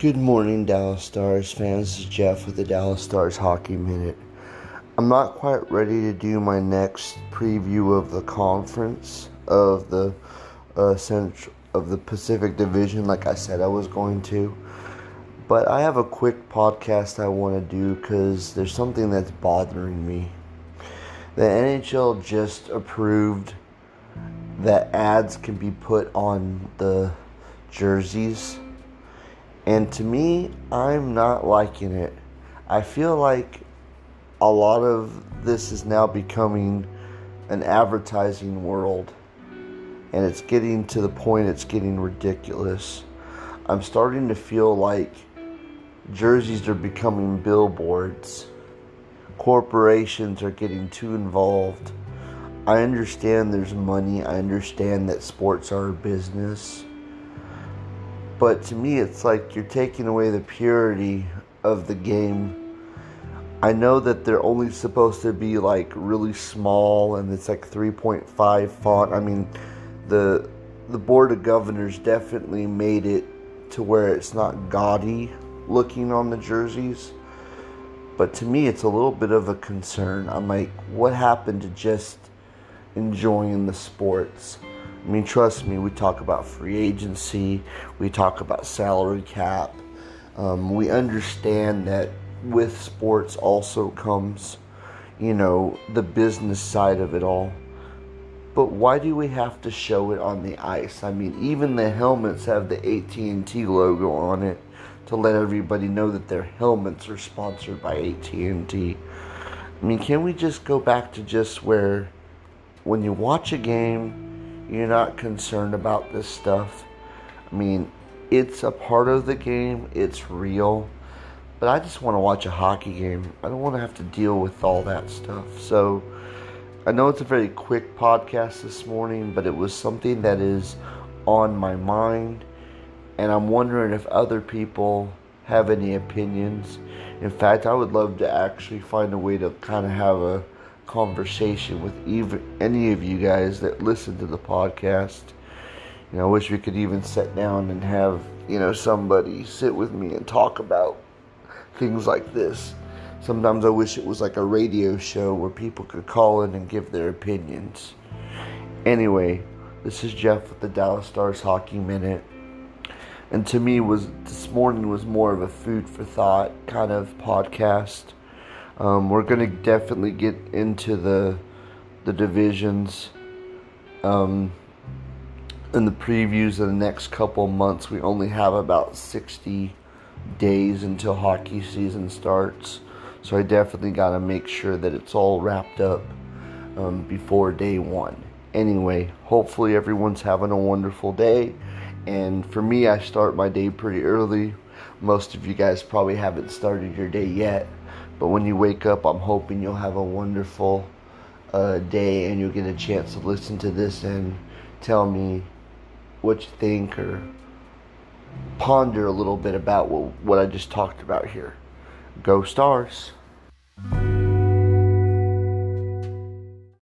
Good morning, Dallas Stars fans. This is Jeff with the Dallas Stars Hockey Minute. I'm not quite ready to do my next preview of the conference of the uh, Central of the Pacific Division, like I said I was going to. But I have a quick podcast I want to do because there's something that's bothering me. The NHL just approved that ads can be put on the jerseys and to me, I'm not liking it. I feel like a lot of this is now becoming an advertising world. And it's getting to the point it's getting ridiculous. I'm starting to feel like jerseys are becoming billboards. Corporations are getting too involved. I understand there's money. I understand that sports are a business. But to me, it's like you're taking away the purity of the game. I know that they're only supposed to be like really small and it's like 3.5 font. I mean, the the board of governors definitely made it to where it's not gaudy looking on the jerseys. But to me, it's a little bit of a concern. I'm like, what happened to just enjoying the sports? I mean, trust me, we talk about free agency, we talk about salary cap. Um, we understand that with sports also comes, you know, the business side of it all. But why do we have to show it on the ice? I mean, even the helmets have the AT&T logo on it to let everybody know that their helmets are sponsored by AT&T. I mean, can we just go back to just where when you watch a game you're not concerned about this stuff. I mean, it's a part of the game, it's real. But I just want to watch a hockey game. I don't want to have to deal with all that stuff. So I know it's a very quick podcast this morning, but it was something that is on my mind. And I'm wondering if other people have any opinions. In fact, I would love to actually find a way to kind of have a conversation with even any of you guys that listen to the podcast. You know, I wish we could even sit down and have, you know, somebody sit with me and talk about things like this. Sometimes I wish it was like a radio show where people could call in and give their opinions. Anyway, this is Jeff with the Dallas Stars Hockey Minute. And to me was this morning was more of a food for thought kind of podcast. Um, we're gonna definitely get into the the divisions um, in the previews of the next couple months. We only have about sixty days until hockey season starts, so I definitely got to make sure that it's all wrapped up um, before day one. Anyway, hopefully everyone's having a wonderful day. And for me, I start my day pretty early. Most of you guys probably haven't started your day yet. But when you wake up, I'm hoping you'll have a wonderful uh, day and you'll get a chance to listen to this and tell me what you think or ponder a little bit about what, what I just talked about here. Go Stars!